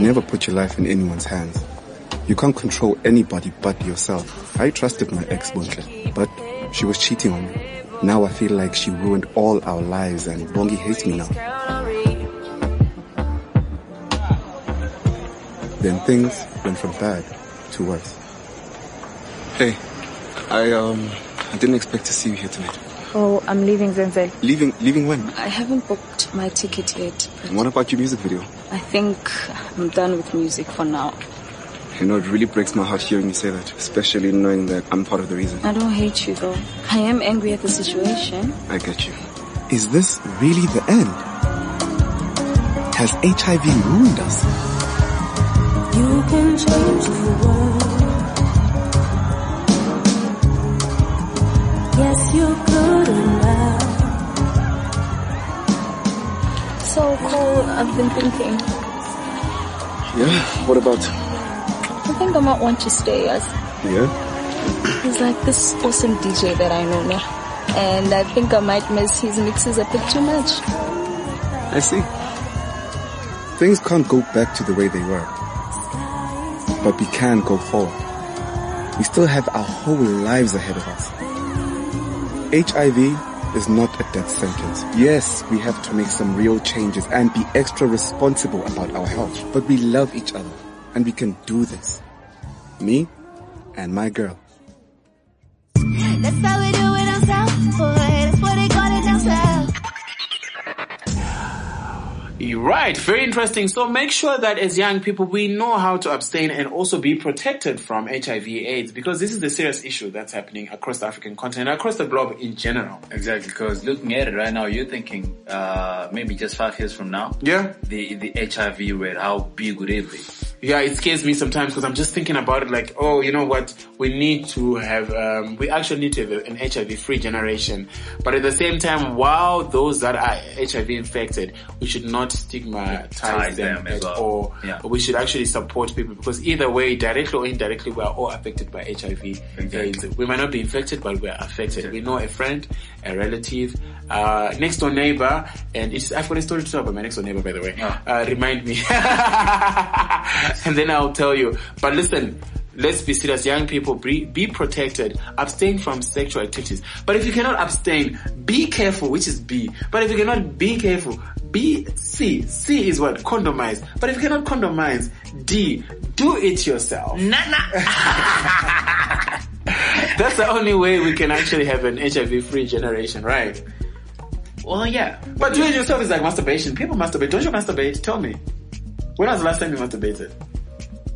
Never put your life in anyone's hands. You can't control anybody but yourself. I trusted my ex Bonke, but she was cheating on me. Now I feel like she ruined all our lives and Bongi hates me now. Then things went from bad to worse. Hey, I um I didn't expect to see you here tonight. Oh, I'm leaving Zenzel. Leaving leaving when? I haven't booked my ticket yet. What about your music video? I think I'm done with music for now. You know, it really breaks my heart hearing you say that, especially knowing that I'm part of the reason. I don't hate you though. I am angry at the situation. I get you. Is this really the end? Has HIV ruined us? You can change the world. Yes, you could So Cole, I've been thinking. Yeah? What about? I think I might want to stay as Yeah? he's like this awesome DJ that I know now. And I think I might miss his mixes a bit too much. I see. Things can't go back to the way they were. But we can go forward. We still have our whole lives ahead of us. HIV is not a death sentence. Yes, we have to make some real changes and be extra responsible about our health. But we love each other and we can do this. Me and my girl. That's how we do it on South Boy. That's what they call it down south. You're right. Very interesting. So make sure that as young people, we know how to abstain and also be protected from HIV AIDS because this is a serious issue that's happening across the African continent, across the globe in general. Exactly, because looking at it right now, you're thinking uh, maybe just five years from now, Yeah. the the HIV rate, how big would it be? Yeah, it scares me sometimes because I'm just thinking about it like, oh, you know what? We need to have, um, we actually need to have an HIV free generation. But at the same time, while those that are HIV infected, we should not stigmatize them, them at well. all. Yeah. We should actually support people because either way, directly or indirectly, we are all affected by HIV AIDS. We might not be infected, but we are affected. We know a friend, a relative, uh, next door neighbor, and it's, I've got a story to tell about my next door neighbor, by the way. Uh, remind me. and then I'll tell you. But listen, let's be serious. Young people, be, be protected. Abstain from sexual activities. But if you cannot abstain, be careful, which is B. But if you cannot be careful, B, C. C is what? Condomize. But if you cannot condomize, D, do it yourself. That's the only way we can actually have an HIV free generation, right? Well, yeah. But doing it yourself is like masturbation. People masturbate. Don't you masturbate? Tell me. When was the last time you masturbated?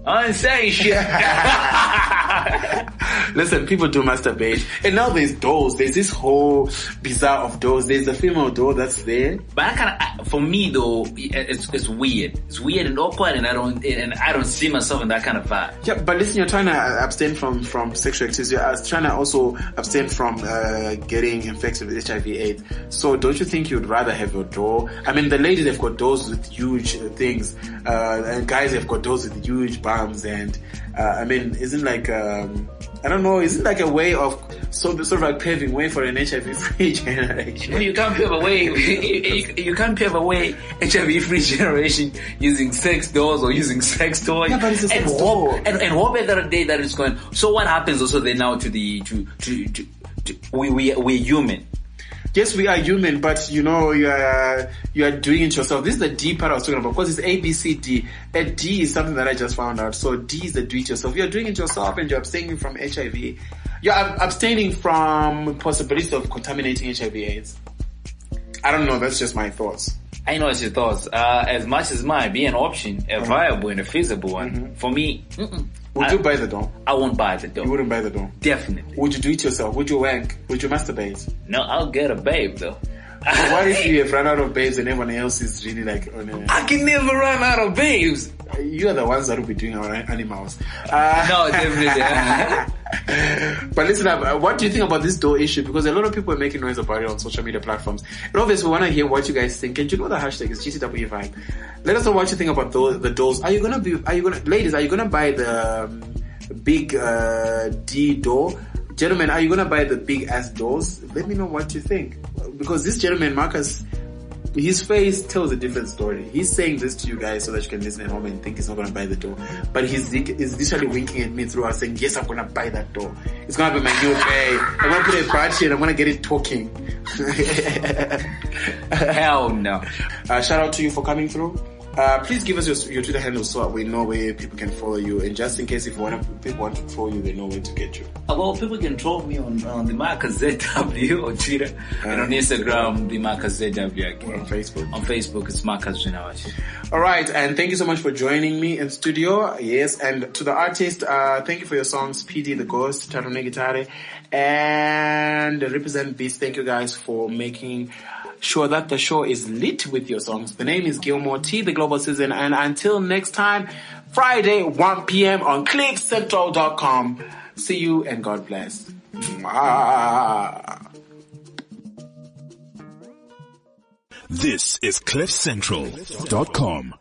I ain't saying shit. Listen, people do masturbate. And now there's dolls. There's this whole bizarre of dolls. There's the female doll that's there. But I kind of, for me though, it's it's weird. It's weird and awkward, and I don't and I don't see myself in that kind of vibe. Yeah, but listen, you're trying to abstain from, from sexual activities. You're uh, trying to also abstain from uh, getting infected with HIV AIDS. So don't you think you'd rather have a doll? I mean, the ladies have got dolls with huge things, uh, and guys have got dolls with huge bums. And uh, I mean, isn't like um, I don't know, isn't like a way of sort of, sort of like paving way for an HIV-free generation? You can't pave away. you, you, you can't pave away HIV-free generation using sex dolls or using sex toys. Yeah, but it's a and hope. And, and hope at day that it's going. So what happens also then now to the to to, to, to we we we're human. Yes, we are human, but you know, you are, you are doing it yourself. This is the D part I was talking about, because it's A, B, C, D. A D is something that I just found out. So D is the do it yourself. You're doing it yourself and you're abstaining from HIV. You're ab- abstaining from possibilities of contaminating HIV AIDS. I don't know, that's just my thoughts. I know it's your thoughts. Uh, as much as mine be an option, a viable and a feasible one, for me, mm-mm. Would I, you buy the doll? I won't buy the doll. You wouldn't buy the doll? Definitely. Would you do it yourself? Would you wank? Would you masturbate? No, I'll get a babe though. what if you have run out of babes and everyone else is really like on a... I can never run out of babes. You are the ones that will be doing our animals. Uh, no, definitely. but listen up, uh, what do you think about this door issue? Because a lot of people are making noise about it on social media platforms. And obviously we want to hear what you guys think. And you know the hashtag is GCW vibe. Let us know what you think about those, the doors. Are you gonna be, are you gonna, ladies, are you gonna buy the um, big, uh, D door? Gentlemen, are you gonna buy the big ass doors? Let me know what you think. Because this gentleman, Marcus, his face tells a different story. He's saying this to you guys so that you can listen at home and think he's not gonna buy the door. But he's, he's literally winking at me through us saying, yes, I'm gonna buy that door. It's gonna be my new bay. I'm gonna put a battery and I'm gonna get it talking. Hell no. Uh, shout out to you for coming through. Uh, please give us your, your Twitter handle so that we know where people can follow you. And just in case if want to, people want to follow you, they know where to get you. Uh, well, people can troll me on, on the Marcus ZW on Twitter and on Instagram, the Marcus ZW again. On Facebook. On Facebook, it's Marcus Jinawachi. All right, and thank you so much for joining me in studio. Yes, and to the artist, uh, thank you for your songs, PD the Ghost, Tariro NeGitare, and Represent Beats. Thank you guys for making sure that the show is lit with your songs. The name is Gilmore T, the Global Season, and until next time, Friday, 1 p.m. on cliffcentral.com. See you and God bless. This is CliffCentral.com.